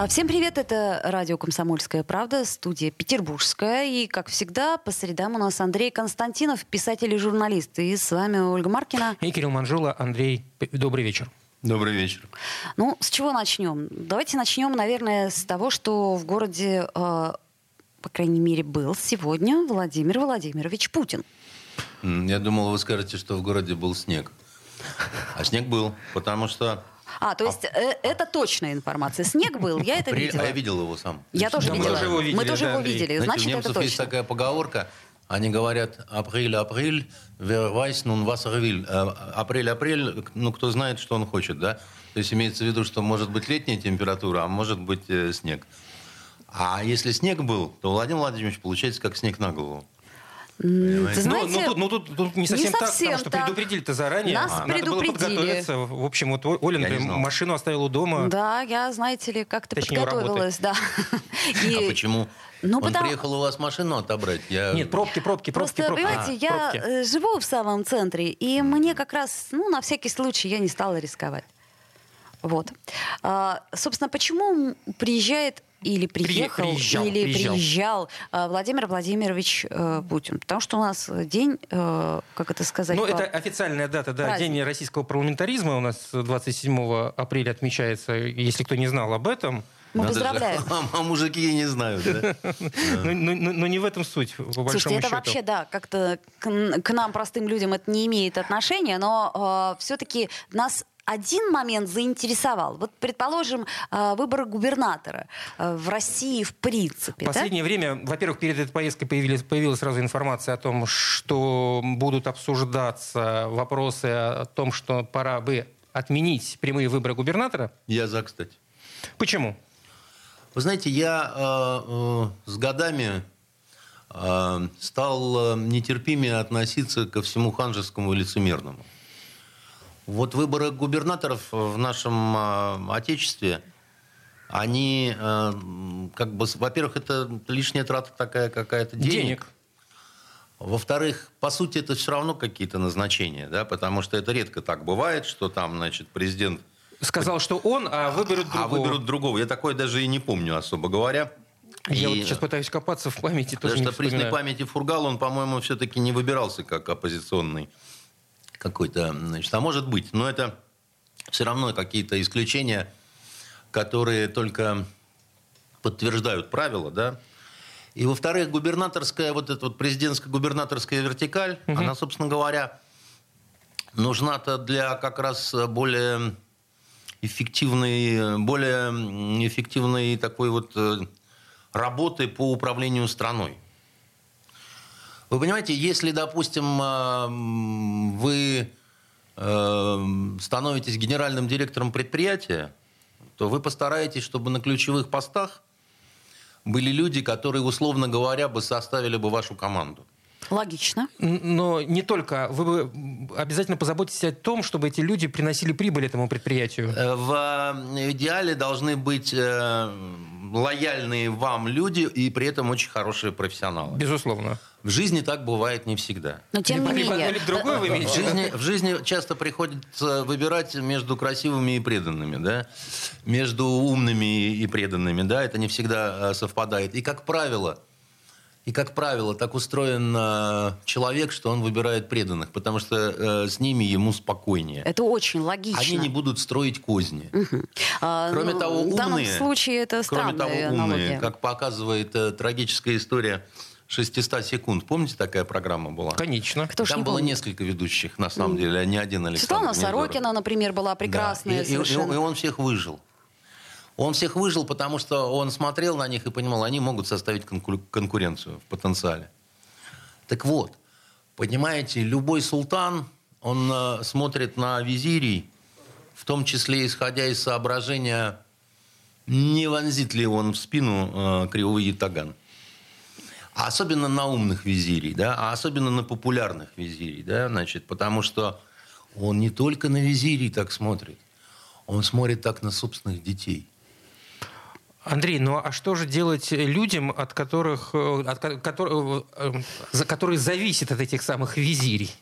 А, Всем привет, это радио «Комсомольская правда», студия «Петербургская». И, как всегда, по средам у нас Андрей Константинов, писатель и журналист. И с вами Ольга Маркина. И Кирилл Манжула. Андрей, добрый вечер. Добрый вечер. Ну, с чего начнем? Давайте начнем, наверное, с того, что в городе, э, по крайней мере, был сегодня Владимир Владимирович Путин. Я думал, вы скажете, что в городе был снег. А снег был, потому что... А, то есть э, это точная информация. Снег был, я это видела. А я видел его сам. Я тоже Да, мы видела. тоже его видели, Мы тоже его видели, значит, это немцев есть точно. такая поговорка, они говорят «апрель, апрель, nun was er will». Э, Апрель, апрель, ну, кто знает, что он хочет, да? То есть имеется в виду, что может быть летняя температура, а может быть э, снег. А если снег был, то Владимир Владимирович получается как снег на голову. Ты Ну, знаете, ну, тут, ну, тут, тут не совсем так, совсем потому что так. предупредили-то заранее. Нас А, Надо было предупредили. подготовиться. В общем, вот Оля, не например, машину оставила дома. Да, я, знаете ли, как-то Точнее, у подготовилась, да. И А почему? Ну, он потому- приехал у вас машину отобрать? Я... Нет, пробки, пробки, пробки, Просто, пробки. понимаете, А, я пробки. э, живу в самом центре, и мне как раз, ну, на всякий случай я не стала рисковать. Вот. А, собственно, почему приезжает или приехал, приезжал, или приезжал. приезжал, а, Владимир Владимирович э, Путин? Потому что у нас день, э, как это сказать? Ну, по- это официальная дата, да, Праздник. День российского парламентаризма. У нас 27 апреля отмечается, если кто не знал об этом. Мы Надо же. поздравляем. А Ну, мужики не знают, да? Но, но- но- но не в этом суть, по большому Слушайте, это счету. вообще, да, как-то к нам, простым людям, это не имеет отношения, но все-таки нас один момент заинтересовал. Вот, предположим, э, выборы губернатора э, в России в принципе. В да? последнее время, во-первых, перед этой поездкой появились, появилась сразу информация о том, что будут обсуждаться вопросы о том, что пора бы отменить прямые выборы губернатора. Я за, кстати. Почему? Вы знаете, я э, э, с годами э, стал э, нетерпимее относиться ко всему ханжескому и лицемерному. Вот выборы губернаторов в нашем э, Отечестве, они, м, как бы, во-первых, это лишняя трата такая какая-то денег. Денег. Во-вторых, по сути, это все равно какие-то назначения, да, потому что это редко так бывает, что там, значит, президент Сказал, что он, а выберут другого. а выберут другого. Я такое даже и не помню, особо говоря. Я И- вот сейчас пытаюсь копаться в памяти, тоже Потому не что при вспоминаю. памяти Фургал, он, по-моему, все-таки не выбирался как оппозиционный какой-то, значит, а может быть, но это все равно какие-то исключения, которые только подтверждают правила, да. И, во-вторых, губернаторская, вот эта вот президентская губернаторская вертикаль, она, собственно говоря, нужна-то для как раз более эффективной, более эффективной такой вот э, работы по управлению страной. Вы понимаете, если, допустим, вы э, становитесь генеральным директором предприятия, то вы постараетесь, чтобы на ключевых постах были люди, которые, условно говоря, бы составили бы вашу команду. Логично. Но не только. Вы обязательно позаботитесь о том, чтобы эти люди приносили прибыль этому предприятию. Э, В э, идеале должны быть э, лояльные вам люди и при этом очень хорошие профессионалы. Безусловно. В жизни так бывает не всегда. Но тем не менее. либо другое вы В имеете? жизни, в жизни часто приходится выбирать между красивыми и преданными, да? между умными и преданными. Да? Это не всегда совпадает. И, как правило, и, как правило, так устроен э, человек, что он выбирает преданных, потому что э, с ними ему спокойнее. Это очень логично. Они не будут строить козни. А, Кроме ну, того, В данном умные, случае это Кроме того, умные, аналогия. как показывает э, трагическая история 600 секунд. Помните, такая программа была? Конечно. Кто Там не было помнит? несколько ведущих, на самом деле, а не один Александр Светлана. Сорокина, например, была прекрасная Да. И- и- и он всех выжил. Он всех выжил, потому что он смотрел на них и понимал, они могут составить конку- конкуренцию в потенциале. Так вот, понимаете, любой султан, он э, смотрит на визирий, в том числе исходя из соображения, не вонзит ли он в спину э, кривой ятаган. А особенно на умных визирей, да, а особенно на популярных визирей, да, значит, потому что он не только на визирий так смотрит, он смотрит так на собственных детей. Андрей, ну а что же делать людям, от которых, э, от, которых, э, за которые зависит от этих самых визирей?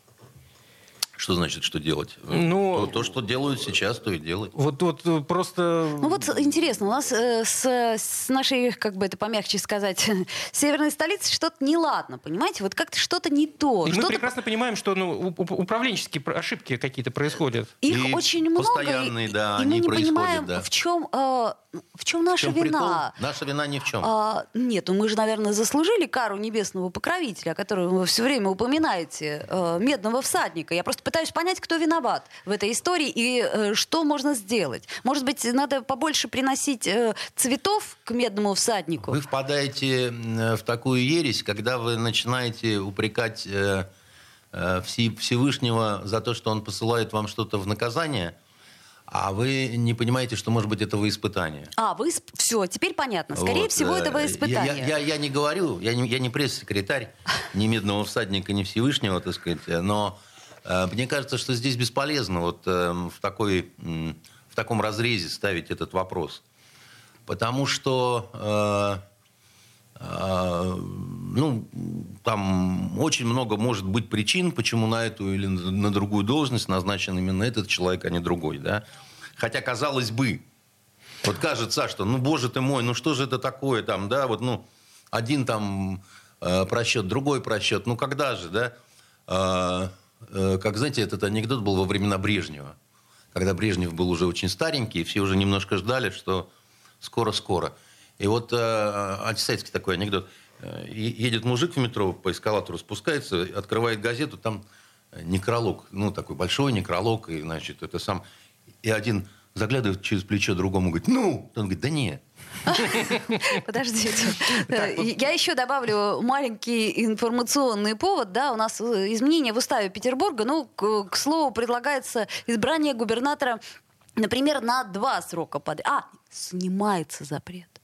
Что значит, что делать? Ну, то, то, что делают сейчас, то и делать. Вот, вот э, просто... Ну вот интересно, у нас э, с, с нашей, как бы это помягче сказать, северной столицей что-то неладно, понимаете? Вот как-то что-то не то. И мы что-то... прекрасно понимаем, что ну, управленческие ошибки какие-то происходят. Их И очень много. постоянные, и, да, и они мы не происходят, понимаем, да. в чем, э, в чем наша В чем вина. прикол? Наша вина ни в чем. А, нет, ну мы же, наверное, заслужили кару небесного покровителя, о котором вы все время упоминаете, э, медного всадника. Я просто пытаюсь понять, кто виноват в этой истории и э, что можно сделать. Может быть, надо побольше приносить э, цветов к медному всаднику? Вы впадаете в такую ересь, когда вы начинаете упрекать э, э, Все- Всевышнего за то, что он посылает вам что-то в наказание, а вы не понимаете, что может быть этого испытания. А, вы... Все, теперь понятно. Скорее Вот, всего, э, это вы Я, испытание. я- я не говорю, я не, я не пресс-секретарь ни Медного всадника, ни Всевышнего, так сказать, но э, мне кажется, что здесь бесполезно вот э, в, такой, м, в таком разрезе ставить этот вопрос. Потому что э, э, ну, там очень много может быть причин, почему на эту или на другую должность назначен именно этот человек, а не другой. Да? Хотя, казалось бы, вот кажется, что, ну, боже ты мой, ну что же это такое там, да, вот, ну, один там э, просчет, другой просчет, ну когда же, да? Э, э, как, знаете, этот анекдот был во времена Брежнева, когда Брежнев был уже очень старенький, и все уже немножко ждали, что скоро-скоро. И вот э, антисоветский такой анекдот. Э, Едет мужик в метро по эскалатору, спускается, открывает газету, там э, некролог, ну, такой большой некролог, и, значит, это сам... И один заглядывает через плечо другому, говорит, ну! Он говорит, да нет. Подождите. Я еще добавлю маленький информационный повод. Да, у нас э, изменения в уставе Петербурга. Ну, к, к слову, предлагается избрание губернатора, например, на два срока подряд. А, снимается запрет.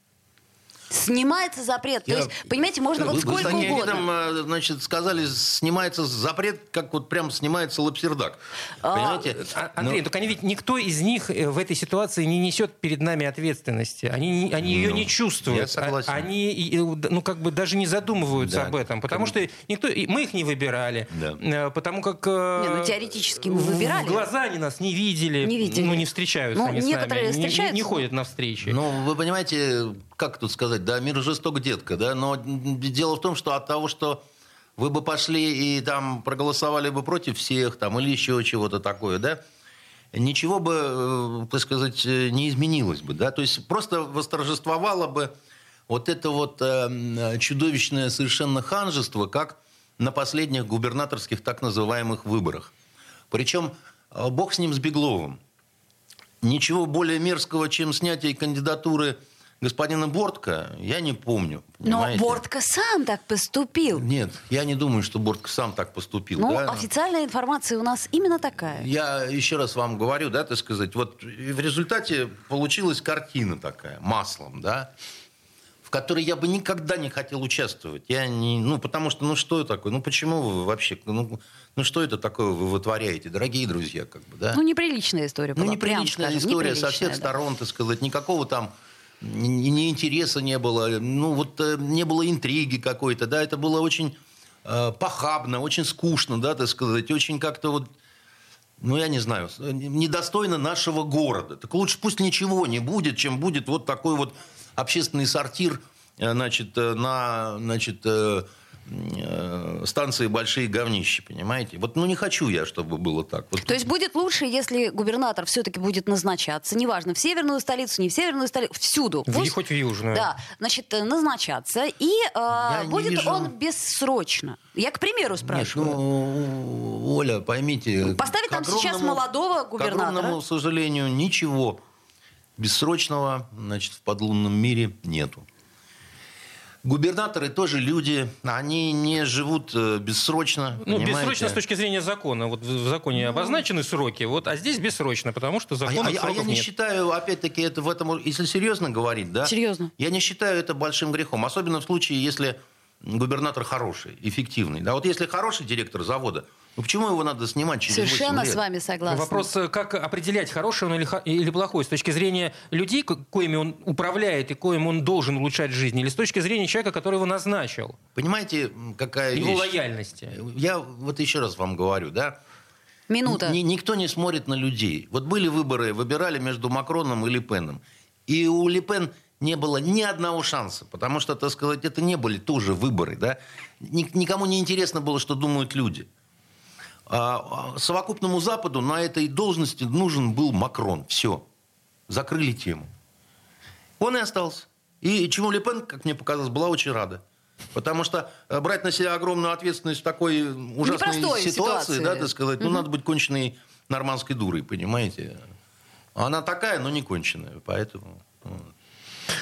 Снимается запрет. То Я- есть, понимаете, можно Вы- вот вы сколько таким угодно. видом, э, значит, сказали, снимается запрет, как вот прям снимается лапсердак. Понимаете? А, Андрей, Ну, только они ведь никто из них э, в этой ситуации не несет перед нами ответственности. Они, не- они ее Ну, не чувствуют. я согласен. А- Они, ну, как бы даже не задумываются Да. об этом. Потому что никто, и мы их не выбирали. Да. Э, Потому как... э, Не, ну, теоретически мы выбирали. В глаза они нас не видели. Не видели. Ну, не встречаются Ну, они с нами. не- не- встречаются, Не, но- ходят на встречи. Ну, вы понимаете, как тут сказать, да, мир жесток, детка, да, но дело в том, что от того, что вы бы пошли и там проголосовали бы против всех, там, или еще чего-то такое, да, ничего бы, э, так сказать, э, не изменилось бы, да, то есть просто восторжествовало бы вот это вот э, чудовищное совершенно ханжество, как на последних губернаторских так называемых выборах. Причем э, бог с ним, с Бегловым. Ничего более мерзкого, чем снятие кандидатуры господина Бортко, я не помню. Но понимаете? Бортко сам так поступил. Нет, я не думаю, что Бортко сам так поступил. Ну, да. официальная информация у нас именно такая. Я еще раз вам говорю, да, так сказать, вот в результате получилась картина такая, маслом, да, в которой я бы никогда не хотел участвовать. Я не, ну, потому что, ну, что это такое? Ну, почему вы вообще, ну, ну, что это такое вы вытворяете, дорогие друзья, как бы, да? Ну, неприличная история Ну, была. прямо неприличная скажем, история со неприличная, всех да. сторон, так сказать. Никакого там ни, интереса не было. Ну, вот э, не было интриги какой-то, да. Это было очень э, похабно, очень скучно, да, так сказать. Очень как-то вот, ну, я не знаю, с- недостойно нашего города. Так лучше пусть ничего не будет, чем будет вот такой вот общественный сортир, э, значит, э, на, значит, э, э, станции большие говнищи, понимаете? Вот, ну, не хочу я, чтобы было так. Вот То есть будет лучше, если губернатор все-таки будет назначаться, неважно, в северную столицу, не в северную столицу, всюду. В- хоть в южную. Да, значит, э, назначаться, и э, будет вижу. он бессрочно. Я, к примеру, Нет, спрашиваю. ну, Оля, поймите... Поставить к там сейчас огромному- молодого К губернатора. огромному сожалению, ничего бессрочного значит, в подлунном мире нету. Губернаторы тоже люди, они не живут э, бессрочно. Ну, понимаете? бессрочно с точки зрения закона. Вот в законе обозначены сроки, вот, а здесь бессрочно, потому что А, законных я- а я- а я сроков не нет. считаю, опять-таки, это в этом, если серьезно говорить, да? Серьезно. Я не считаю это большим грехом, особенно в случае, если губернатор хороший, эффективный. Да, вот если хороший директор завода, Ну почему его надо снимать через 8 Совершенно лет? с вами согласна. Вопрос, э, как определять, хороший он или, плохой, с точки зрения людей, ко- коими он управляет и коим он должен улучшать жизнь, или с точки зрения человека, который его назначил, Понимаете, какая его вещь? лояльности. Я вот еще раз вам говорю, да, Минута. Ни- никто не смотрит на людей. Вот были выборы, выбирали между Макроном и Ле Пеном. И у Ле Пен не было ни одного шанса, потому что, так сказать, это не были тоже выборы. Да? Ни- никому не интересно было, что думают люди. А, а совокупному Западу на этой должности нужен был Макрон. Все. Закрыли тему. Он и остался. И чему Ле Пен, как мне показалось, была очень рада. Потому что э, брать на себя огромную ответственность в такой ужасной Непростой ситуации, ситуации. да, так сказать, ну, надо быть конченной нормандской дурой, понимаете? Она такая, но не конченая, поэтому... вот.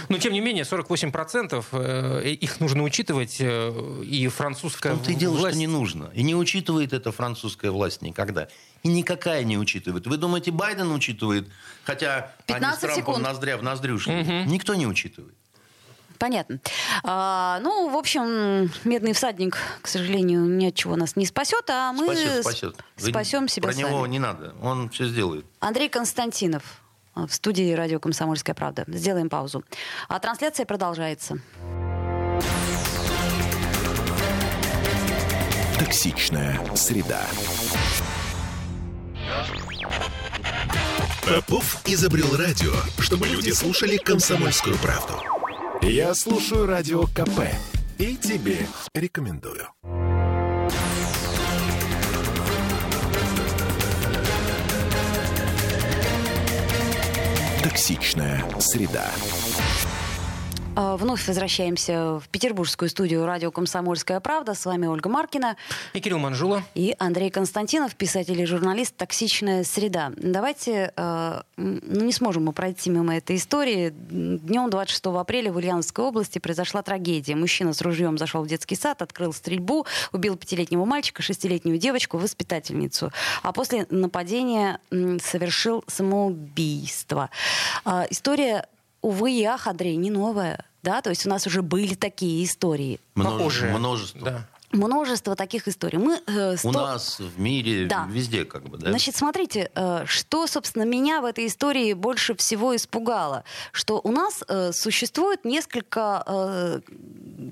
Но, тем не менее, 48% э, их нужно учитывать, э, и французская В том-то и дело, власть... что не нужно. И не учитывает это французская власть никогда. И никакая не учитывает. Вы думаете, Байден учитывает, хотя они с 15 Трампом секунд. ноздря в ноздрю шли? Никто не учитывает. Понятно. А, ну, в общем, медный всадник, к сожалению, ни от чего нас не спасет, а мы Спасет, спасет. Вы спасем себя Про сами. него не надо. Он все сделает. Андрей Константинов в студии радио «Комсомольская правда». Сделаем паузу. А трансляция продолжается. Токсичная среда. Попов изобрел радио, чтобы люди слушали комсомольскую правду. Я слушаю радио КП и тебе рекомендую. Токсичная среда. А, Вновь возвращаемся в петербургскую студию радио «Комсомольская правда». С вами Ольга Маркина И Кирилл Манжула. и Андрей Константинов, писатель и журналист «Токсичная среда». Давайте, м, ну не сможем мы пройти мимо этой истории. Днем 26 апреля в Ульяновской области произошла трагедия. Мужчина с ружьем зашел в детский сад, открыл стрельбу, убил пятилетнего мальчика, шестилетнюю девочку, воспитательницу. А после нападения совершил самоубийство. А, История, увы и ах, Андрей, не новая. Да, то есть у нас уже были такие истории. Множе-. Множество. Да. Множество таких историй. Мы э, У сто- нас, в мире, Да. везде как бы, да? Значит, смотрите, э, что, собственно, меня в этой истории больше всего испугало, что у нас э, существует несколько, э,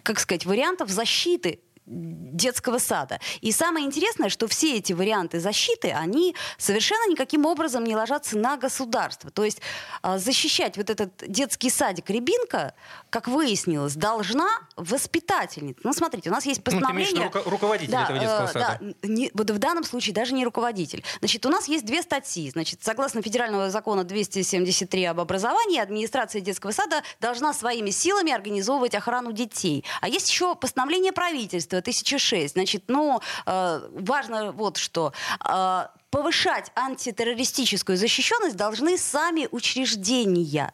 как сказать, вариантов защиты детского сада. И самое интересное, что все эти варианты защиты, они совершенно никаким образом не ложатся на государство. То есть э, защищать вот этот детский садик рябинка, как выяснилось, должна воспитательница. Ну, смотрите, у нас есть Ну, ты имеешь постановление... руко- руководитель Да, этого детского э, сада. да, не- вот в данном случае даже не руководитель. Значит, у нас есть две статьи. Значит, согласно федерального закона 273 об образовании, администрация детского сада должна своими силами организовывать охрану детей. А есть еще постановление правительства 1006. Значит, ну, э, важно вот что. Э, повышать антитеррористическую защищенность должны сами учреждения.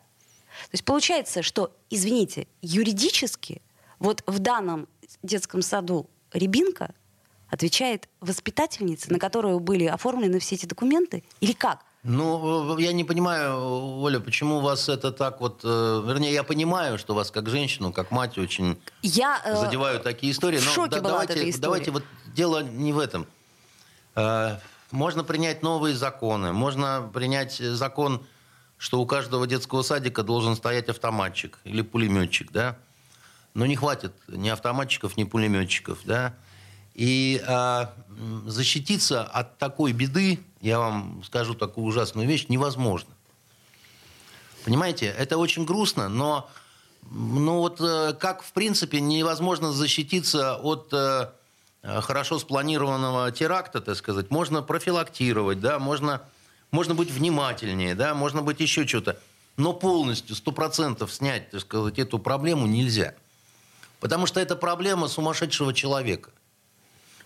То есть получается, что, извините, юридически вот в данном детском саду Рябинка отвечает воспитательница, на которую были оформлены все эти документы? Или как? Ну, э, я не понимаю, Оля, почему у вас это так вот... э, Вернее, я понимаю, что вас как женщину, как мать очень Я э, задевают такие истории. в но шоке да- была от давайте, этой истории. давайте вот дело не в этом. Э, Можно принять новые законы. Можно принять закон, что у каждого детского садика должен стоять автоматчик или пулеметчик, да? Но не хватит ни автоматчиков, ни пулеметчиков, да? И м, защититься от такой беды, я вам скажу такую ужасную вещь, невозможно. Понимаете, это очень грустно, но ну вот э, как в принципе невозможно защититься от э, э, хорошо спланированного теракта, так сказать, можно профилактировать, да, можно, можно быть внимательнее, да, можно быть еще что-то, но полностью, сто процентов снять, так сказать, эту проблему нельзя. Потому что это проблема сумасшедшего человека.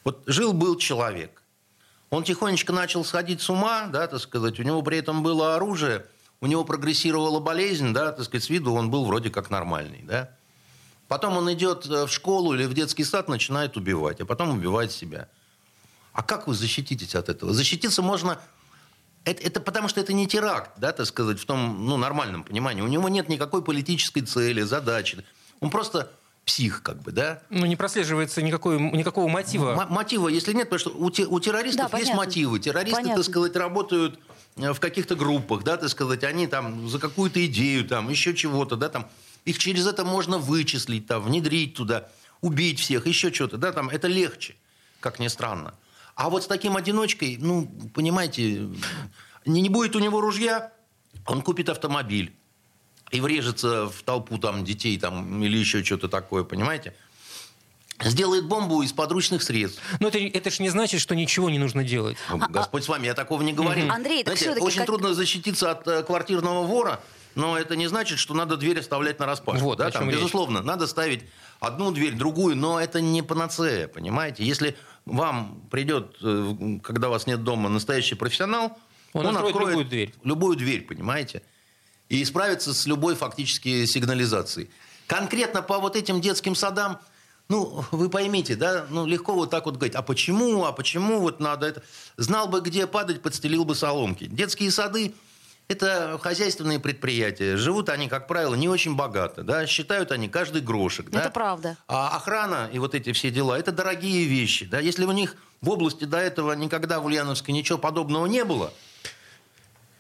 Вот жил-был человек, он тихонечко начал сходить с ума, да, так сказать, у него при этом было оружие, у него прогрессировала болезнь, да, так сказать, с виду он был вроде как нормальный, да. Потом он идет э, в школу или в детский сад, начинает убивать, а потом убивает себя. А как вы защититесь от этого? Защититься можно... Это, это потому что это не теракт, да, так сказать, в том ну, нормальном понимании. У него нет никакой политической цели, задачи. Он просто псих, как бы, да? Ну, не прослеживается никакой, никакого мотива. М- мотива, если нет, потому что у, те- у террористов Да, есть понятно. мотивы. Террористы, Понятно. так сказать, работают э, в каких-то группах, да, так сказать, они там за какую-то идею, там, еще чего-то, да, там, их через это можно вычислить, там, внедрить туда, убить всех, еще что-то, да, там, это легче, как ни странно. А вот с таким одиночкой, ну, понимаете, не, не будет у него ружья, он купит автомобиль и врежется в толпу там детей там или еще что-то такое, понимаете? Сделает бомбу из подручных средств. Но это, это же не значит, что ничего не нужно делать. Ну, Господь с вами, я такого не говорил. Андрей, так Знаете, всё-таки очень как- трудно защититься от э, квартирного вора, но это не значит, что надо дверь оставлять на распашку. Вот, да, там, речь. безусловно, надо ставить одну дверь, другую, но это не панацея, понимаете? Если вам придет, э, когда вас нет дома, настоящий профессионал, Он откроет любую дверь. Любую дверь, понимаете? И справится с любой фактически сигнализацией. Конкретно по вот этим детским садам, ну, вы поймите, да, ну, легко вот так вот говорить, а почему, а почему вот надо это? Знал бы, где падать, подстелил бы соломки. Детские сады – это хозяйственные предприятия. Живут они, как правило, не очень богато, да, считают они каждый грошек. да. Это правда. А охрана и вот эти все дела – это дорогие вещи. Да? Если у них в области до этого никогда в Ульяновске ничего подобного не было,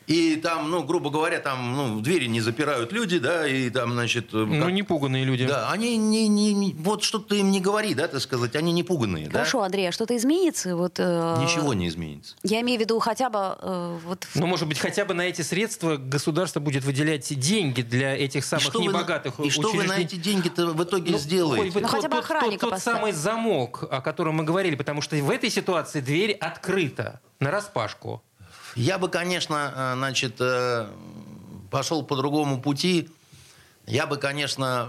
и там, ну, грубо говоря, там, ну, двери не запирают люди, да, и там, значит... э, Ну, как- не пуганные люди. Да, они не, не, не- вот что-то им не говори, да, так сказать, они не пуганные, да? Хорошо, Андрей, а что-то изменится? Вот, э, Ничего не изменится. Я имею в виду хотя бы э, вот Ну, может быть, хотя бы на эти средства государство будет выделять деньги для этих И самых что, вы, на- небогатых и что вы на эти деньги-то в итоге Ну, сделаете? хоть бы Ну, тот- хотя бы тот- охранника тот, тот поставь. самый замок, о котором мы говорили, потому что в этой ситуации дверь открыта на распашку. Я бы, конечно, э, значит, э, пошел по другому пути. Я бы, конечно,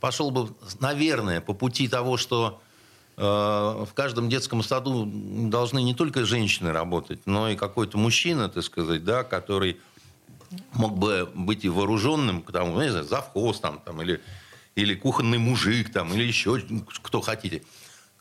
пошел бы, наверное, по пути того, что э, в каждом детском саду должны не только женщины работать, но и какой-то мужчина, так сказать, да, который мог бы быть и вооруженным, там, ну, не знаю, завхоз там, там, или, или кухонный мужик, там, или еще кто хотите.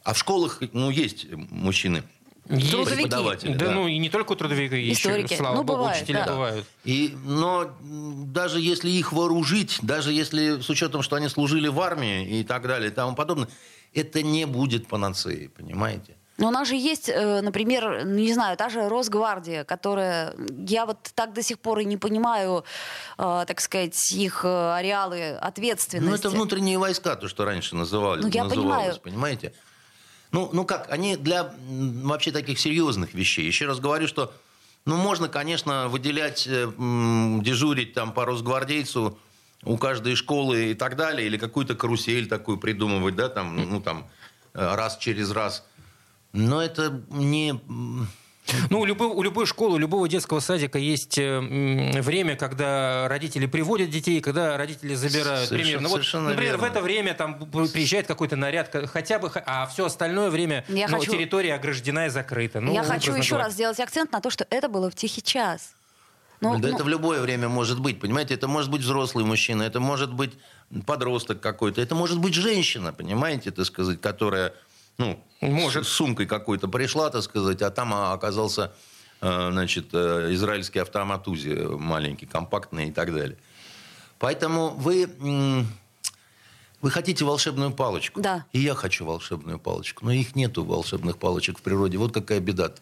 А в школах, ну, есть мужчины. Есть. Трудовики. преподаватели, Да, да. ну и не только трудовики, еще, Историки. слава Ну, богу, бывает, учителя да. бывают. И, но даже если их вооружить, даже если с учетом, что они служили в армии и так далее и тому подобное, это не будет панацеей, понимаете? Но у нас же есть, э, например, ну, не знаю, та же Росгвардия, которая, я вот так до сих пор и не понимаю, э, так сказать, их э, ареалы ответственности. Ну, это внутренние войска, то, что раньше называли, Ну, я называлось, понимаю. понимаете? Ну, ну как, они для вообще таких серьезных вещей. Еще раз говорю, что ну, можно, конечно, выделять, э, дежурить там по росгвардейцу у каждой школы и так далее, или какую-то карусель такую придумывать, да, там, ну, там, э, раз через раз. Но это не... Ну, у любой, у любой школы, у любого детского садика есть э, время, когда родители приводят детей, когда родители забирают. Совершенно- примерно. Вот, совершенно например, в верно. это время там приезжает какой-то наряд, хотя бы, а все остальное время Я ну, хочу- территория ограждена и закрыта. Ну, я хочу еще говоря. раз сделать акцент на то, что это было в тихий час. Ну, да ну, это в любое время может быть, понимаете? Это может быть взрослый мужчина, это может быть подросток какой-то, это может быть женщина, понимаете, так сказать, которая, ну, Может. с сумкой какой-то пришла, так сказать, а там а, оказался, э, значит, э, израильский автомат УЗИ маленький, компактный и так далее. Поэтому вы... Вы хотите волшебную палочку? Да. И я хочу волшебную палочку. Но их нету волшебных палочек в природе. Вот какая беда-то.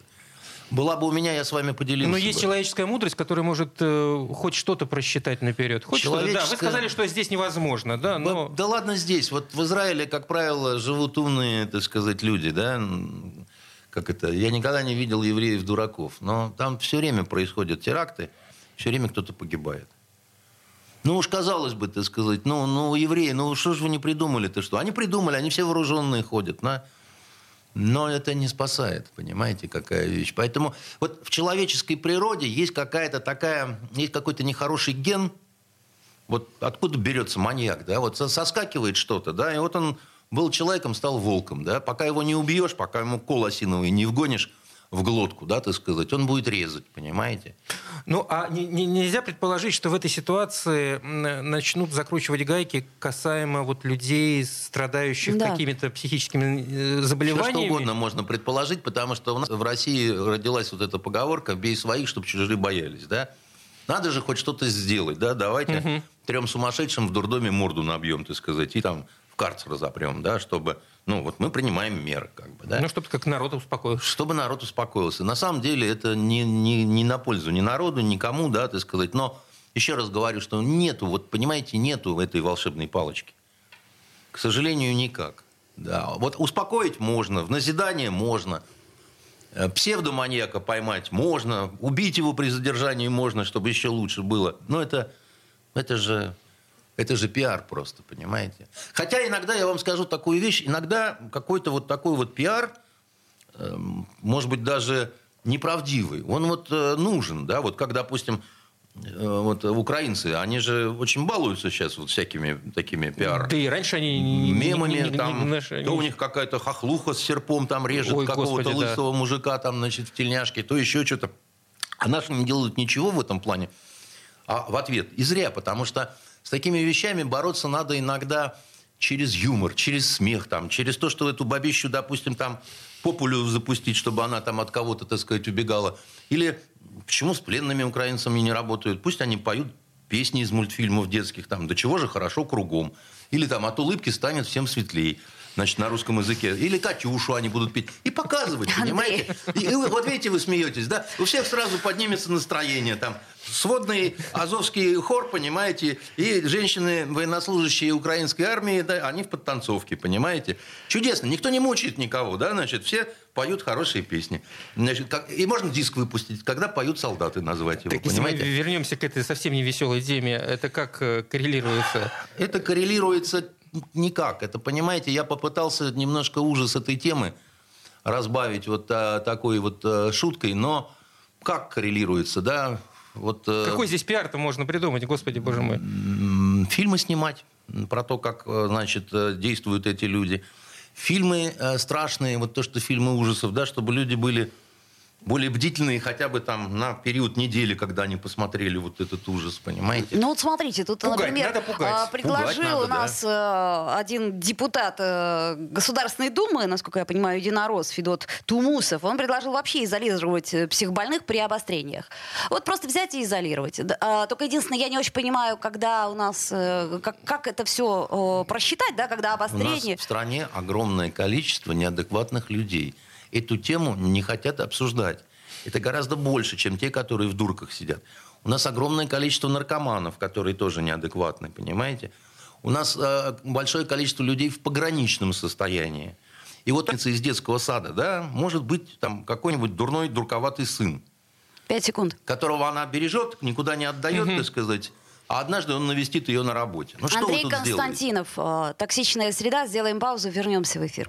Была бы у меня, я с вами поделился. Но есть бы. человеческая мудрость, которая может э, хоть что-то просчитать наперед. Хоть что-то. Да, вы Человеческая- сказали, что здесь невозможно, да, но... Да, да ладно здесь. Вот в Израиле, как правило, живут умные, так сказать, люди, да. Как это? Я никогда не видел евреев-дураков. Но там все время происходят теракты, все время кто-то погибает. Ну уж казалось бы, так сказать, ну, ну евреи, ну что же вы не придумали-то что? Они придумали, они все вооруженные ходят, на. Но это не спасает, понимаете, какая вещь. Поэтому вот в человеческой природе есть какая-то такая, есть какой-то нехороший ген, вот откуда берется маньяк, да, вот со- соскакивает что-то, да, и вот он был человеком, стал волком, да, пока его не убьешь, пока ему кол осиновый не вгонишь в глотку, да, так сказать, он будет резать, понимаете? Ну, а не- не- нельзя предположить, что в этой ситуации начнут закручивать гайки касаемо вот людей, страдающих Да. какими-то психическими э, Все что заболеваниями. угодно можно предположить, потому что у нас в России родилась вот эта поговорка «бей своих, чтобы чужие боялись», да? Надо же хоть что-то сделать, да? Давайте трем сумасшедшим в дурдоме морду набьем, так сказать, и там в карцер запрем, да, чтобы, ну, вот мы принимаем меры, как бы, да. Ну, чтобы как народ успокоился. Чтобы народ успокоился. На самом деле это не, не, не на пользу ни народу, никому, да, так сказать, но еще раз говорю, что нету, вот понимаете, нету этой волшебной палочки. К сожалению, никак. Да. Вот успокоить можно, в назидание можно – Э, псевдоманьяка поймать можно, убить его при задержании можно, чтобы еще лучше было. Но это, это же это же пиар просто, понимаете? Хотя иногда, я вам скажу такую вещь, иногда какой-то вот такой вот пиар, э, может быть, даже неправдивый, он вот э, нужен, да, вот как, допустим, Э, вот украинцы, они же очень балуются сейчас вот всякими такими пиар. Да и раньше они мемами, не, не, не, там, не, то у них какая-то хохлуха с серпом там режет какого-то лысого да. мужика там, значит, в тельняшке, то еще что-то. А наши не делают ничего в этом плане. А в ответ и зря, потому что с такими вещами бороться надо иногда через юмор, через смех, там, через то, что эту бабищу, допустим, там популю запустить, чтобы она там от кого-то, так сказать, убегала. Или почему с пленными украинцами не работают? Пусть они поют песни из мультфильмов детских, там, до чего же хорошо кругом. Или там от улыбки станет всем светлее значит, на русском языке. Или «Катюшу» они будут петь. И показывать, понимаете? И, и вот видите, вы смеетесь, да? У всех сразу поднимется настроение. Там сводный азовский хор, понимаете, и женщины, военнослужащие украинской армии, да, они в подтанцовке, понимаете? Чудесно. Никто не мучает никого, да? Значит, все поют хорошие песни. Значит, как, и можно диск выпустить, когда поют солдаты, назвать его, так, понимаете? Если мы вернемся к этой совсем не веселой теме, это как э, коррелируется? Это коррелируется никак. Это, понимаете, я попытался немножко ужас этой темы разбавить вот а, такой вот а, шуткой, но как коррелируется, да? Вот, а... Какой здесь пиар-то можно придумать, господи, боже мой? Фильмы снимать про то, как, значит, действуют эти люди. Фильмы страшные, вот то, что фильмы ужасов, да, чтобы люди были более бдительные хотя бы там на период недели, когда они посмотрели вот этот ужас, понимаете? Ну вот смотрите, тут, пугать, например, надо пугать. А, предложил пугать надо, нас да. один депутат э, Государственной Думы, насколько я понимаю, единорос Федот Тумусов, он предложил вообще изолировать э, психбольных при обострениях. Вот просто взять и изолировать. А, только единственное, я не очень понимаю, когда у нас, э, как, как это все просчитать, да, когда обострение... У нас в стране огромное количество неадекватных людей – эту тему не хотят обсуждать. Это гораздо больше, чем те, которые в дурках сидят. У нас огромное количество наркоманов, которые тоже неадекватны, понимаете? У нас э, большое количество людей в пограничном состоянии. И вот из детского сада, да, может быть там какой-нибудь дурной, дурковатый сын. Пять секунд. Которого она бережет, никуда не отдает, угу. так сказать. А однажды он навестит ее на работе. Ну, что Андрей Константинов, сделаете? Э, «Токсичная среда». Сделаем паузу, вернемся в эфир.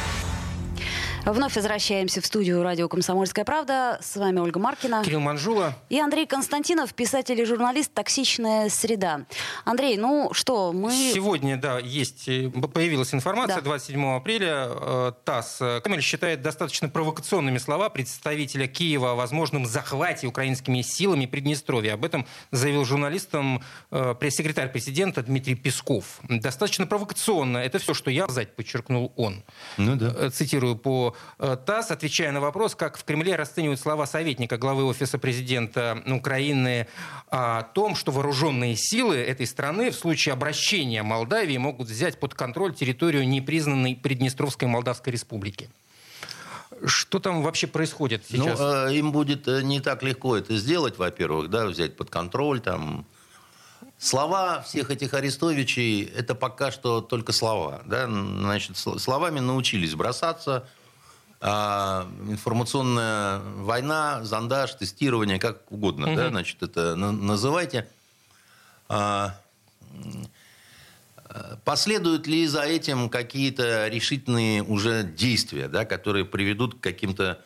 Вновь возвращаемся в студию радио «Комсомольская правда». С вами Ольга Маркина. Кирилл Манжула. И Андрей Константинов, писатель и журналист «Токсичная среда». Андрей, ну что, мы... Сегодня, да, есть, э, появилась информация, да. 27 апреля э, ТАСС. Кремль считает достаточно провокационными слова представителя Киева о возможном захвате украинскими силами Приднестровья. Об этом заявил журналистам э, пресс-секретарь президента Дмитрий Песков. Достаточно провокационно. Это все, что я сказать, подчеркнул он. Ну да. Цитирую по Э, ТАСС, отвечая на вопрос, как в Кремле расценивают слова советника главы Офиса президента Украины о том, что вооруженные силы этой страны в случае обращения Молдавии могут взять под контроль территорию непризнанной Приднестровской Молдавской Республики. Что там вообще происходит ну, сейчас? Ну, им будет э, не так легко это сделать, во-первых, да, взять под контроль, там, Слова всех этих Арестовичей – это пока что только слова. Да? Значит, словами научились бросаться, информационная война, зондаж, тестирование, как угодно, угу. да, значит, это называйте. А, последуют ли за этим какие-то решительные уже действия, да, которые приведут к каким-то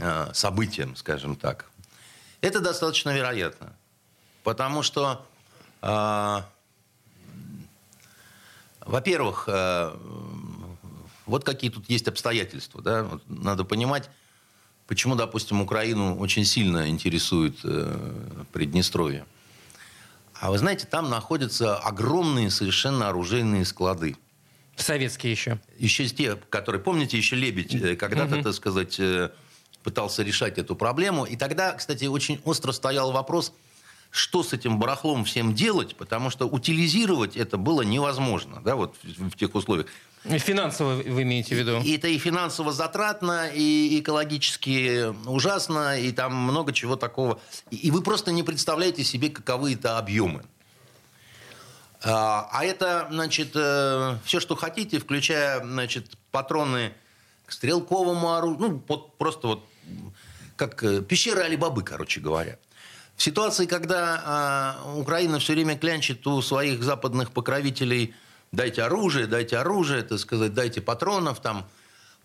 а, событиям, скажем так? Это достаточно вероятно. Потому что Во-первых, вот какие тут есть обстоятельства. Да? Вот надо понимать, почему, допустим, Украину очень сильно интересует э, Приднестровье. А вы знаете, там находятся огромные совершенно оружейные склады. Советские еще. Еще те, которые, помните, еще Лебедь э, когда-то, так сказать, э, пытался решать эту проблему. И тогда, кстати, очень остро стоял вопрос, что с этим барахлом всем делать, потому что утилизировать это было невозможно, да, вот в, в тех условиях. Финансово вы имеете в виду? И это и финансово затратно, и экологически ужасно, и там много чего такого. И вы просто не представляете себе, каковы это объемы. А, а это, значит, э, все, что хотите, включая, значит, патроны к стрелковому оружию, ну, вот просто вот как э, пещера Али-Бабы, короче говоря. В ситуации, когда а, Украина все время клянчит у своих западных покровителей – дайте оружие, дайте оружие, так сказать, дайте патронов там.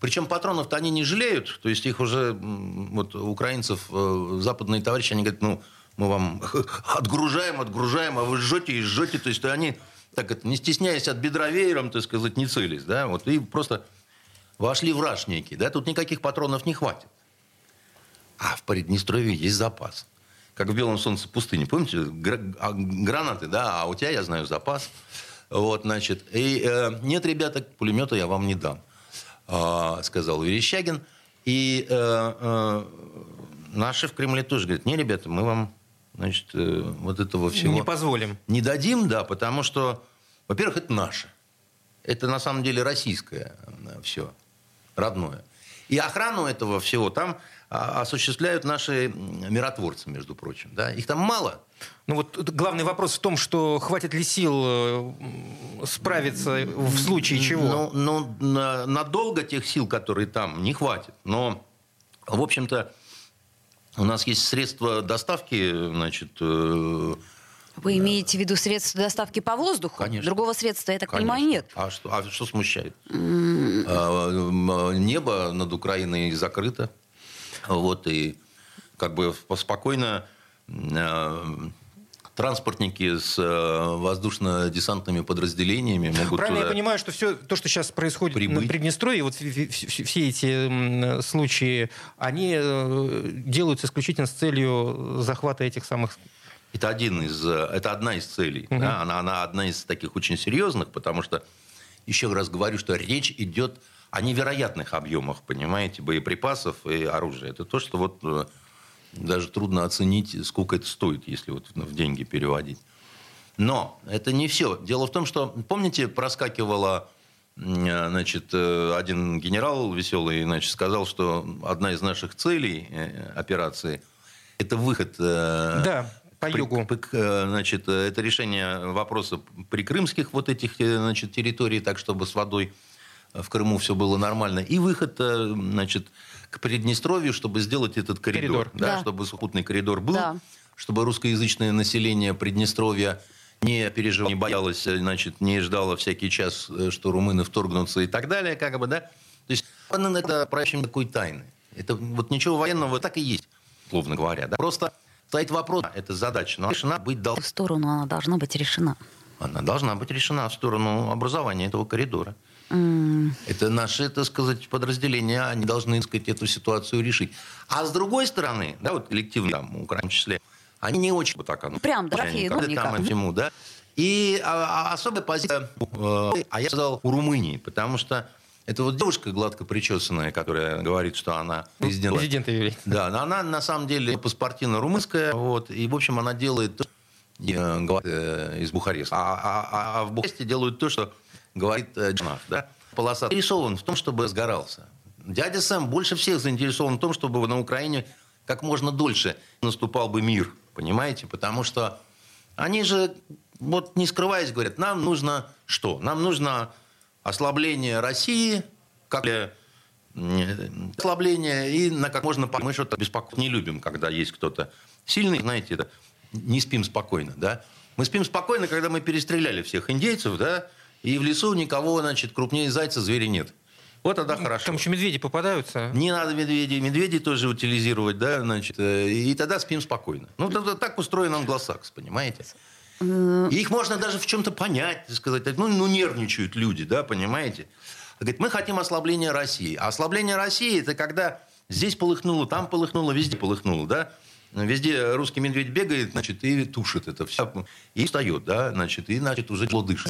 Причем патронов-то они не жалеют, то есть их уже, вот украинцев, э, западные товарищи, они говорят, ну, мы вам отгружаем, отгружаем, а вы жжете и жжете, то есть они, так это, не стесняясь от бедра веером, так сказать, не целись, да, вот, и просто вошли в раж некий, да, тут никаких патронов не хватит. А в Приднестровье есть запас. Как в Белом солнце пустыни. Помните, а, гранаты, да, а у тебя, я знаю, запас. Вот, значит, и э, нет, ребята, пулемета я вам не дам, э, сказал Верещагин. И э, э, наши в Кремле тоже говорят, не, ребята, мы вам, значит, э, вот этого всего... Не позволим. Не дадим, да, потому что, во-первых, это наше. Это на самом деле российское э, все, родное. И охрану этого всего там а, осуществляют наши миротворцы, между прочим. Да? Их там мало. Ну вот главный вопрос в том, что хватит ли сил э, справиться в случае чего? Ну, ну надолго тех сил, которые там, не хватит. Но, в общем-то, у нас есть средства доставки, значит, э, вы имеете в виду средства доставки по воздуху? Конечно. Другого средства, я так Конечно. понимаю, нет. А что, а что смущает? Mm. А, небо над Украиной закрыто. Вот, и как бы спокойно транспортники с э, воздушно-десантными подразделениями могут Правильно я понимаю, что все то, что сейчас происходит прибыть. на Приднестровье, вот все эти случаи, они э, делаются исключительно с целью захвата этих самых это, один из, э, это одна из целей. Угу. Да? Она, она одна из таких очень серьезных, потому что, еще раз говорю, что речь идет о невероятных объемах, понимаете, боеприпасов и оружия. Это то, что вот э, даже трудно оценить, сколько это стоит, если вот в деньги переводить. Но это не все. Дело в том, что, помните, проскакивала э, значит, один генерал веселый значит, сказал, что одна из наших целей операции – это выход да по югу. При, э, значит, э, это решение вопроса прикрымских вот этих э, значит, территорий, так чтобы с водой в Крыму все было нормально. И выход значит, к Приднестровью, чтобы сделать этот коридор. коридор. Да, да. Чтобы сухопутный коридор был, да. чтобы русскоязычное население Приднестровья не переживало, не боялось, значит, не ждало всякий час, что румыны вторгнутся и так далее. Как бы, да? То есть это проявление такой тайны. Это вот ничего военного так и есть, словно говоря. Да? Просто Стоит вопрос, это задача, но решена быть должна. В сторону она должна быть решена. Она должна быть решена в сторону образования этого коридора. Mm. Это наши, так сказать, подразделения, они должны, так сказать, эту ситуацию решить. А с другой стороны, да, вот коллективно, там, в Украине числе, они не очень вот так оно. Прям, да, там всему, да. И а, а, особая позиция, э, а я сказал, у Румынии, потому что это вот девушка гладко причесанная, которая говорит, что она президент. Президент Юрий. Да, но она на самом деле паспортино-румынская. Вот, и, в общем, она делает то, что э, из Бухареста. А, а, а в Бухаресте делают то, что говорит э, Джанах. Да? Полоса заинтересован в том, чтобы сгорался. Дядя Сэм больше всех заинтересован в том, чтобы на Украине как можно дольше наступал бы мир. Понимаете? Потому что они же, вот не скрываясь, говорят, нам нужно что? Нам нужно ослабление России, как ослабление, и на как можно... Мы что-то беспокойно не любим, когда есть кто-то сильный, знаете, это, не спим спокойно, да? Мы спим спокойно, когда мы перестреляли всех индейцев, да, и в лесу никого, значит, крупнее зайца зверя нет. Вот тогда хорошо. Там еще медведи попадаются. Не надо медведей. Медведей тоже утилизировать, да, значит, э, и тогда спим спокойно. Ну, так устроен англосакс, понимаете? И их можно даже в чем-то понять, сказать, ну, ну нервничают люди, да, понимаете? Говорит, мы хотим ослабления России. А ослабление России это когда здесь полыхнуло, там полыхнуло, везде полыхнуло, да? Везде русский медведь бегает, значит, и тушит это все. И встает, да, значит, и, значит, уже тепло дышит.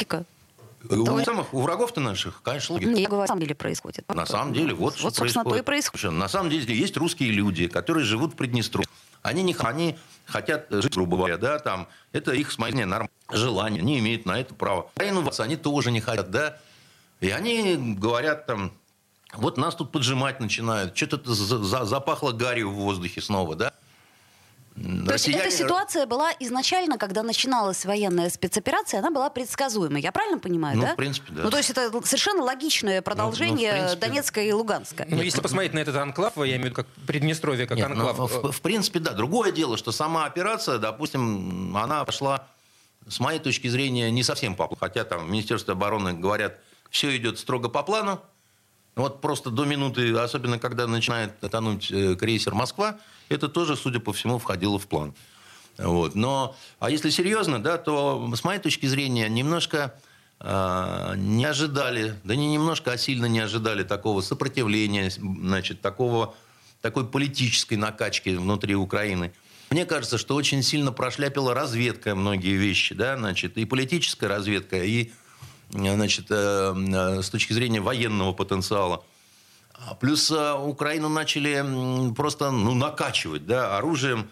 У, самых, у врагов-то наших, конечно, логика. Я говорю, на самом деле происходит. На самом деле, вот, вот что собственно, происходит. то и происходит. На самом деле, есть русские люди, которые живут в Приднестровье. Они, не, они хотят жить, грубо говоря, да, там, это их, смотрите, норм, желание, они имеют на это право. Украину они тоже не хотят, да, и они говорят там, вот нас тут поджимать начинают, что-то запахло гарью в воздухе снова, да, то есть эта ситуация была изначально, когда начиналась военная спецоперация, она была предсказуемой. Я правильно понимаю, ну, да? в принципе, да. Ну, то есть это совершенно логичное продолжение ну, ну, принципе... Донецка и Луганска. Ну, если посмотреть на этот анклав, я имею в виду как Приднестровье, как Нет, ну, анклав. Ну, в, в принципе, да. Другое дело, что сама операция, допустим, она пошла, с моей точки зрения, не совсем по плану. Хотя там в Министерстве обороны говорят, все идет строго по плану. Вот просто до минуты, особенно когда начинает тонуть э, крейсер «Москва», это тоже, судя по всему, входило в план. Вот. Но, а если серьезно, да, то, с моей точки зрения, немножко э, не ожидали, да не немножко, а сильно не ожидали такого сопротивления, значит, такого, такой политической накачки внутри Украины. Мне кажется, что очень сильно прошляпила разведка многие вещи, да, значит, и политическая разведка, и значит, э, э, с точки зрения военного потенциала. А плюс э, Украину начали просто ну, накачивать да, оружием.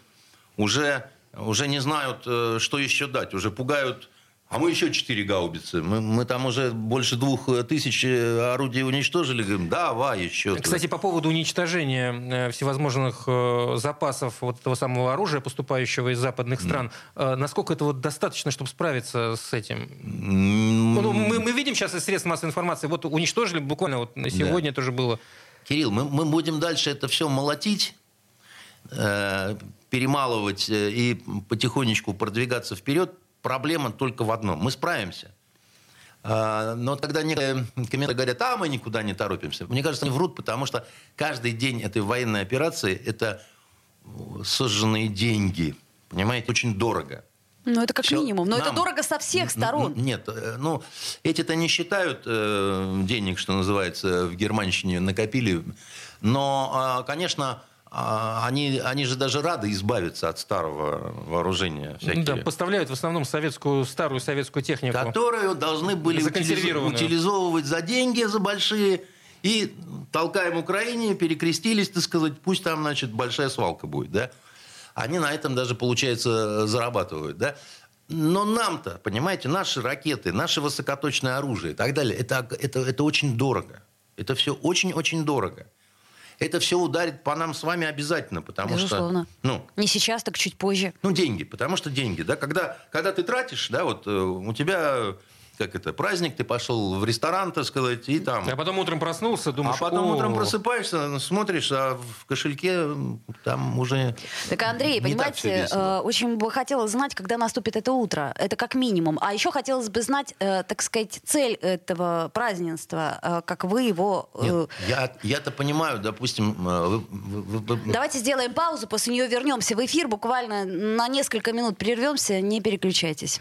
Уже, уже не знают, что еще дать. Уже пугают а мы еще четыре гаубицы. Мы, мы там уже больше двух тысяч э, орудий уничтожили. Говорим, давай еще. Кстати, по поводу уничтожения э, всевозможных э, запасов вот этого самого оружия, поступающего из западных стран, mm. насколько это вот достаточно, чтобы справиться с этим? Mm. Ну, мы, мы видим сейчас из средств массовой информации, вот уничтожили буквально вот сегодня да. тоже было. Кирилл, мы, мы будем дальше это все молотить, э, перемалывать и потихонечку продвигаться вперед проблема только в одном. Мы справимся. А, но тогда некоторые комменты говорят, а мы никуда не торопимся. Мне кажется, они врут, потому что каждый день этой военной операции – это сожженные деньги. Понимаете, очень дорого. Ну, это как Все минимум. Но нам... это дорого со всех сторон. Нет, э, ну, эти-то не считают э, денег, что называется, в Германщине накопили. Но, э, конечно, они, они же даже рады избавиться от старого вооружения. Всякие. Да, поставляют в основном советскую, старую советскую технику. Которую должны были утилизовывать за деньги, за большие. И толкаем Украине, перекрестились, так сказать, пусть там, значит, большая свалка будет, да. Они на этом даже, получается, зарабатывают, да. Но нам-то, понимаете, наши ракеты, наше высокоточное оружие и так далее, это, это, это очень дорого. Это все очень-очень дорого это все ударит по нам с вами обязательно, потому Безусловно. что... Ну, Не сейчас, так чуть позже. Ну, деньги, потому что деньги, да, когда, когда ты тратишь, да, вот э, у тебя как это, праздник, ты пошел в ресторан, так сказать, и там... А потом утром проснулся, думаешь... А потом утром просыпаешься, смотришь, а в кошельке там уже... Так, Андрей, понимаете, э, очень бы хотелось знать, когда наступит это утро. Это как минимум. А еще хотелось бы знать, э, так сказать, цель этого празднества, э, как вы его... Нет, я, я-то понимаю, допустим... Вы, вы, вы... Давайте сделаем паузу, после нее вернемся в эфир, буквально на несколько минут прервемся, не переключайтесь.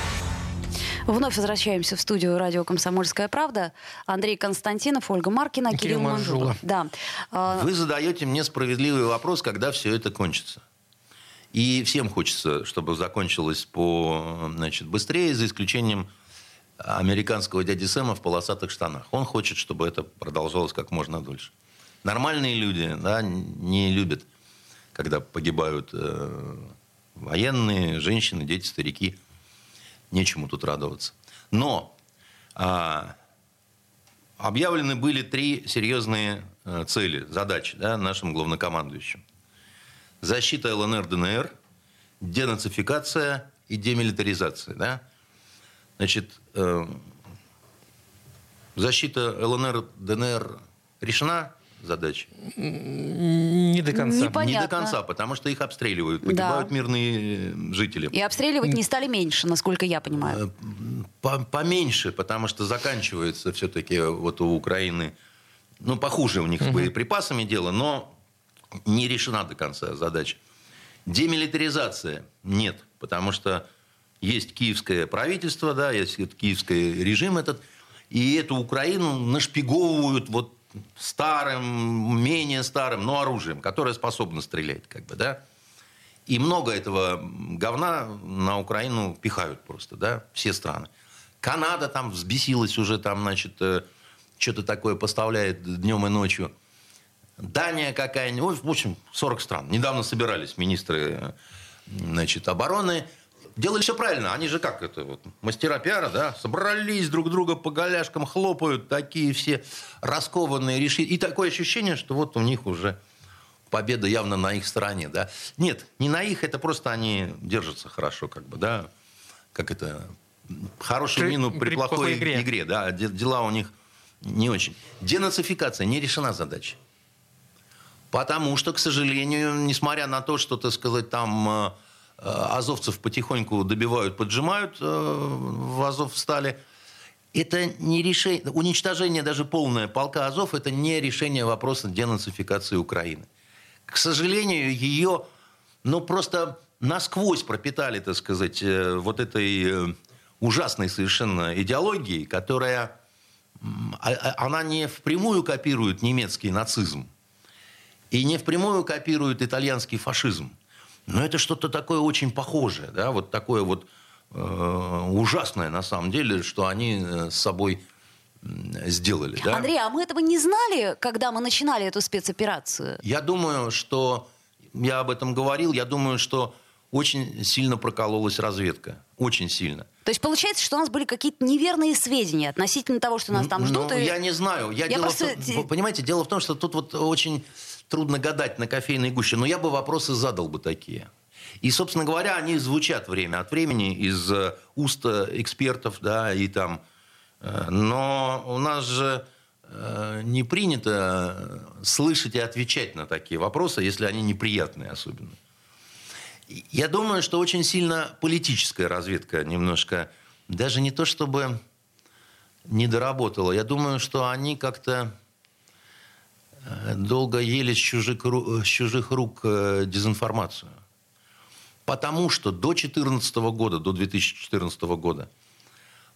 Вновь возвращаемся в студию радио «Комсомольская правда». Андрей Константинов, Ольга Маркина, Кирилл, Кирилл Манжула. Да. А, Вы задаете мне справедливый вопрос, когда все это кончится. И всем хочется, чтобы закончилось по, значит, быстрее, за исключением американского дяди Сэма в полосатых штанах. Он хочет, чтобы это продолжалось как можно дольше. Нормальные люди да, не любят, когда погибают э, военные, женщины, дети, старики – нечему тут радоваться. Но а, объявлены были три серьезные а, цели, задачи да, нашим главнокомандующим. Защита ЛНР, ДНР, денацификация и демилитаризация. Да? Значит, э, Защита ЛНР, ДНР решена задача? Не до конца. Непонятно. Не до конца, потому что их обстреливают, погибают Да. мирные жители. И обстреливать не стали меньше, насколько я понимаю. По- Поменьше, потому что заканчивается все-таки вот у Украины, ну, похуже у них с боеприпасами дело, но не решена до конца задача. Демилитаризация нет, потому что есть киевское правительство, да, есть киевский режим этот, и эту Украину нашпиговывают вот старым, менее старым, но оружием, которое способно стрелять, как бы, да. И много этого говна на Украину пихают просто, да, все страны. Канада там взбесилась уже, там, значит, э, что-то такое поставляет днем и ночью. Дания какая-нибудь, в общем, 40 стран. Недавно собирались министры э, значит, обороны. Делали все правильно. Они же как это, вот, мастера пиара, да, собрались друг друга по голяшкам, хлопают, такие все раскованные, решили. И такое ощущение, что вот у них уже победа явно на их стороне, да. Нет, не на их, это просто они держатся хорошо, как бы, да. Как это, хорошую При- мину при, при плохой, плохой игре. игре, да. Де- Дела у них не очень. Денацификация не решена задача. Потому что, к сожалению, несмотря на то, что, так сказать, там э, азовцев потихоньку добивают, поджимают э, в Азов стали, это не решение, уничтожение даже полное полка Азов, это не решение вопроса денацификации Украины. К сожалению, ее, ну, просто насквозь пропитали, так сказать, э, вот этой э, ужасной совершенно идеологией, которая, а- а- она не впрямую копирует немецкий нацизм, и не впрямую копирует итальянский фашизм. Но это что-то такое очень похожее, да, вот такое вот э, ужасное на самом деле, что они э, с собой сделали. Да? Андрей, а мы этого не знали, когда мы начинали эту спецоперацию? Я думаю, что я об этом говорил, я думаю, что очень сильно прокололась разведка, очень сильно. То есть получается, что у нас были какие-то неверные сведения относительно того, что нас там ждут. Ну, и- я не знаю. Я Я дело в просто- вы понимаете, дело в том, что тут вот очень трудно гадать на кофейной гуще. Но я бы вопросы задал бы такие. И, собственно говоря, они звучат время от времени из э, уст э, экспертов, да, и там. э, Но у нас же не принято слышать и отвечать на такие вопросы, если они неприятные особенно. Я думаю, что очень сильно политическая разведка немножко, даже не то чтобы не доработала. Я думаю, что они как-то долго ели с чужих, ру- с чужих рук э, дезинформацию. Потому что до 2014 года, до 2014 года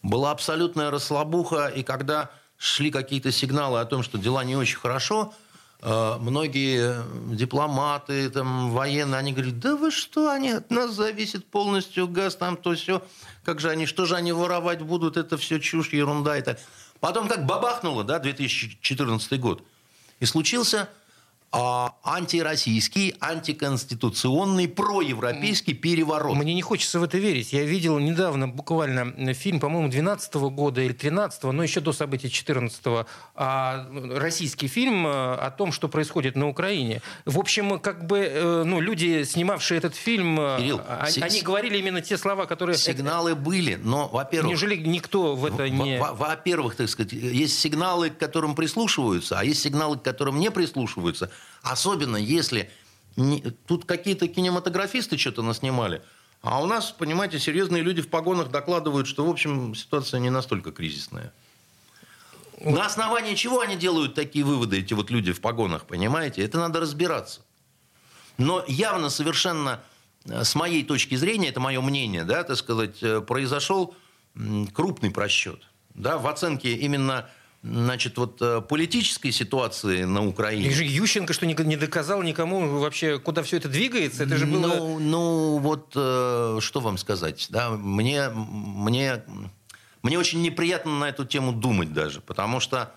была абсолютная расслабуха, и когда шли какие-то сигналы о том, что дела не очень хорошо, э, многие дипломаты, там, военные, они говорили, да вы что, они от нас зависит полностью, газ там, то все. Как же они, что же они воровать будут, это все чушь, ерунда. Это. Потом как бабахнуло, да, 2014 год. И случился антироссийский, антиконституционный, проевропейский переворот. Мне не хочется в это верить. Я видел недавно буквально э, фильм, по-моему, 12 года или 13 но еще до событий 14 а, российский фильм э, о том, что происходит на Украине. В общем, как бы, э, ну, люди, снимавшие этот фильм, э, Кирилл, а- си- они говорили именно те слова, которые... Сигналы были, но, во-первых... Неужели никто в это не... Во- во- Во-первых, так сказать, есть сигналы, к которым прислушиваются, а есть сигналы, к которым не прислушиваются. Особенно если не- тут какие-то кинематографисты что-то наснимали, а у нас, понимаете, серьезные люди в погонах докладывают, что, в общем, ситуация не настолько кризисная. На основании чего они делают такие выводы, эти вот люди в погонах, понимаете? Это надо разбираться. Но явно совершенно, э, с моей точки зрения, это мое мнение, да, так сказать, э, произошел крупный просчет. Да, в оценке именно значит, вот, э, политической ситуации на И Украине. же Ющенко, что не не доказал никому вообще, куда все это двигается. Это же было... Ну, ну, вот э, что вам сказать, да, мне, мне, мне очень неприятно на эту тему думать даже, потому что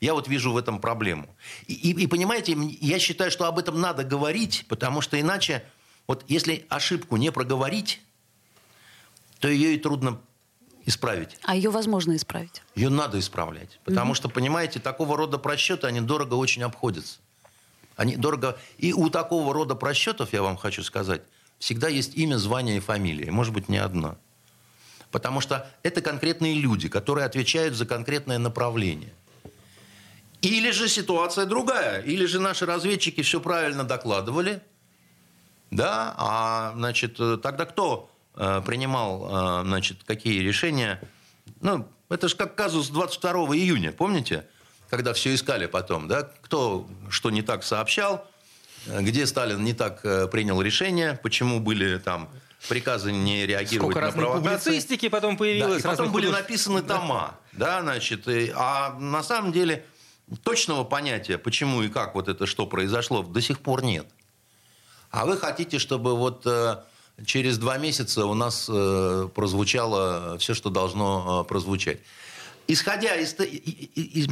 я вот вижу в этом проблему. И, и- и понимаете, я считаю, что об этом надо говорить, потому что иначе, вот если ошибку не проговорить, то ее и трудно исправить. А ее возможно исправить. Ее надо исправлять. Потому что, понимаете, такого рода просчеты, они дорого очень обходятся. Они дорого... И у такого рода просчетов, я вам хочу сказать, всегда есть имя, звание и фамилия. Может быть, не одно. Потому что это конкретные люди, которые отвечают за конкретное направление. Или же ситуация другая. Или же наши разведчики все правильно докладывали. Да, а значит, тогда кто э, принимал, э, значит, какие решения? Ну, это же как казус 22 июня, помните? Когда все искали потом, да? Кто что не так сообщал, где Сталин не так э, принял решение, почему были там приказы не реагировать Сколько на провокации. публицистики потом появилось. Да, и потом были написаны тома, да, значит, и, а на самом деле точного понятия, почему и как вот это что произошло, до сих пор нет. А вы хотите, чтобы вот э, через два месяца у нас э, прозвучало все, что должно э, прозвучать. Исходя из, из...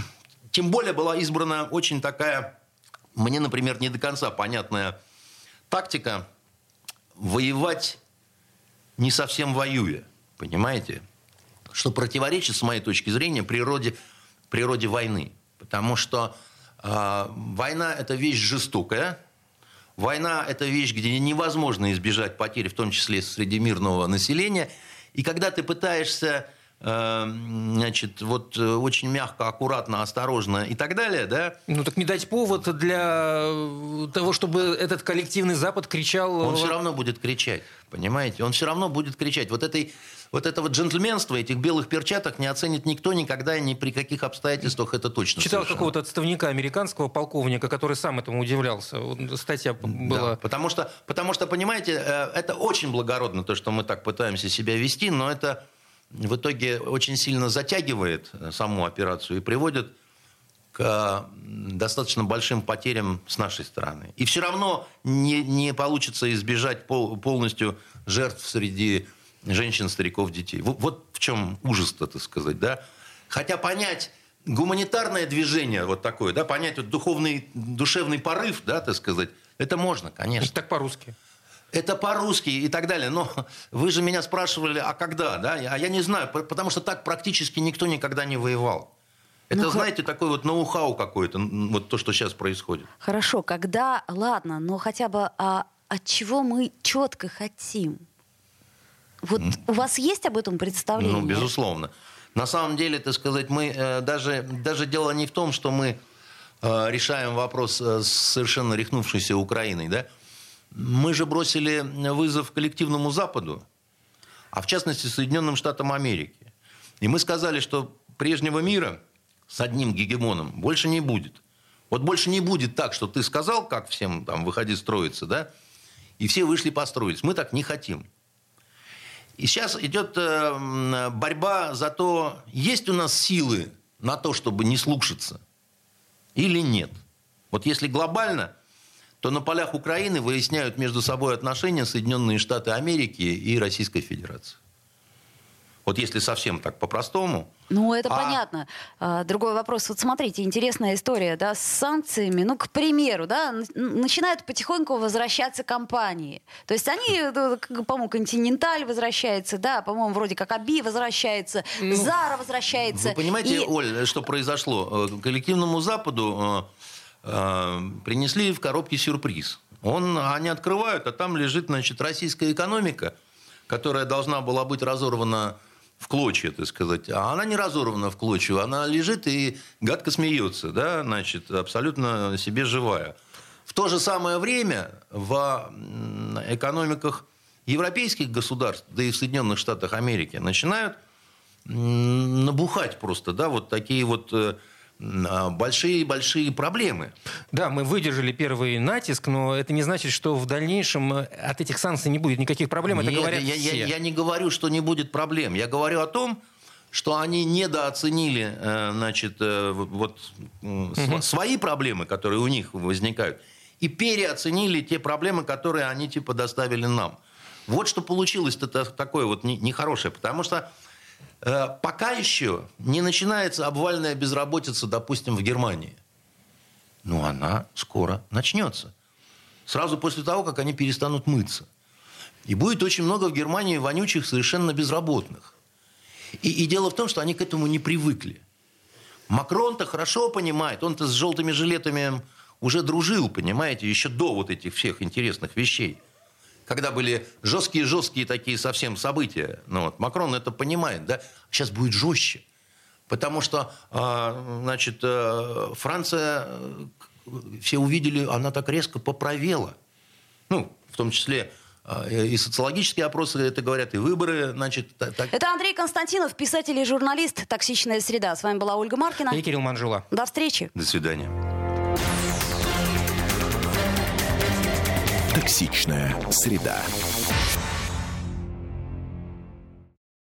Тем более была избрана очень такая, мне, например, не до конца понятная тактика воевать не совсем воюя. Понимаете? Что противоречит, с моей точки зрения, природе, природе войны. Потому что э, война – это вещь жестокая, Война – это вещь, где невозможно избежать потерь, в том числе среди мирного населения. И когда ты пытаешься значит, вот э, очень мягко, аккуратно, осторожно и так далее, да? Ну так не дать повод для того, чтобы этот коллективный Запад кричал... Он все равно будет кричать, понимаете? Он все равно будет кричать. Вот этой вот этого джентльменства, этих белых перчаток не оценит никто никогда и ни при каких обстоятельствах, это точно. Читал какого-то отставника американского полковника, который сам этому удивлялся. Статья была... Да, потому, что, потому что, понимаете, э, это очень благородно, то, что мы так пытаемся себя вести, но это в итоге очень сильно затягивает э, саму операцию и приводит к достаточно большим потерям с нашей стороны. И все равно не, не получится избежать пол, полностью жертв среди женщин, стариков, детей. Вот, вот в чем ужас-то, так сказать, да? Хотя понять гуманитарное движение вот такое, да, понять вот духовный, душевный порыв, да, так сказать, это можно, конечно. Это так по-русски. Это по-русски и так далее. Но вы же меня спрашивали, а когда, да? А я не знаю, потому что так практически никто никогда не воевал. Это, ну, знаете, такой вот ноу-хау какой-то, вот то, что сейчас происходит. Хорошо, когда, ладно, но хотя бы а, от чего мы четко хотим? Вот у вас есть об этом представление? Ну, безусловно. На самом деле, так сказать, мы э, даже, даже дело не в том, что мы э, решаем вопрос э, с совершенно рехнувшейся Украиной, да? Мы же бросили вызов коллективному Западу, а в частности Соединенным Штатам Америки. И мы сказали, что прежнего мира с одним гегемоном больше не будет. Вот больше не будет так, что ты сказал, как всем там выходи строиться, да, и все вышли построились. Мы так не хотим. И сейчас идет э, борьба за то, есть у нас силы на то, чтобы не слушаться или нет. Вот если глобально, то на полях Украины выясняют между собой отношения Соединенные Штаты Америки и Российской Федерации. Вот если совсем так по-простому. Ну, это а... понятно. А, другой вопрос. Вот смотрите, интересная история, да, с санкциями. Ну, к примеру, да, начинают потихоньку возвращаться компании. То есть они, э, по-моему, Континенталь возвращается, да, по-моему, вроде как Аби возвращается, ну, Зара возвращается. Вы понимаете, и... Оль, что произошло? Э, коллективному Западу э, принесли в коробке сюрприз. Он, они открывают, а там лежит, значит, российская экономика, которая должна была быть разорвана в клочья, так сказать. А она не разорвана в клочья, она лежит и гадко смеется, да, значит, абсолютно себе живая. В то же самое время в экономиках европейских государств, да и в Соединенных Штатах Америки, начинают набухать просто, да, вот такие вот э, большие-большие проблемы. Да, мы выдержали первый натиск, но это не значит, что в дальнейшем э, от этих санкций не будет никаких проблем. Нет, это говорят я, все. Я, я не говорю, что не будет проблем. Я говорю о том, что они недооценили э, значит, э, вот, угу. свои проблемы, которые у них возникают, и переоценили те проблемы, которые они типа доставили нам. Вот что получилось-то такое вот нехорошее. Потому что пока еще не начинается обвальная безработица, допустим, в Германии. Но она скоро начнется. Сразу после того, как они перестанут мыться. И будет очень много в Германии вонючих совершенно безработных. И, и дело в том, что они к этому не привыкли. Макрон-то хорошо понимает, он-то с желтыми жилетами уже дружил, понимаете, еще до вот этих всех интересных вещей. Когда были жесткие-жесткие такие совсем события. Ну, вот, Макрон это понимает, да? Сейчас будет жестче. Потому что, а, значит, э, Франция, э, все увидели, она так резко поправела. Ну, в том числе а, и социологические опросы это говорят, и выборы, значит... Так... Это Андрей Константинов, писатель и журналист «Токсичная среда». С вами была Ольга Маркина. И Кирилл Манжула. До встречи. До свидания. Токсичная среда.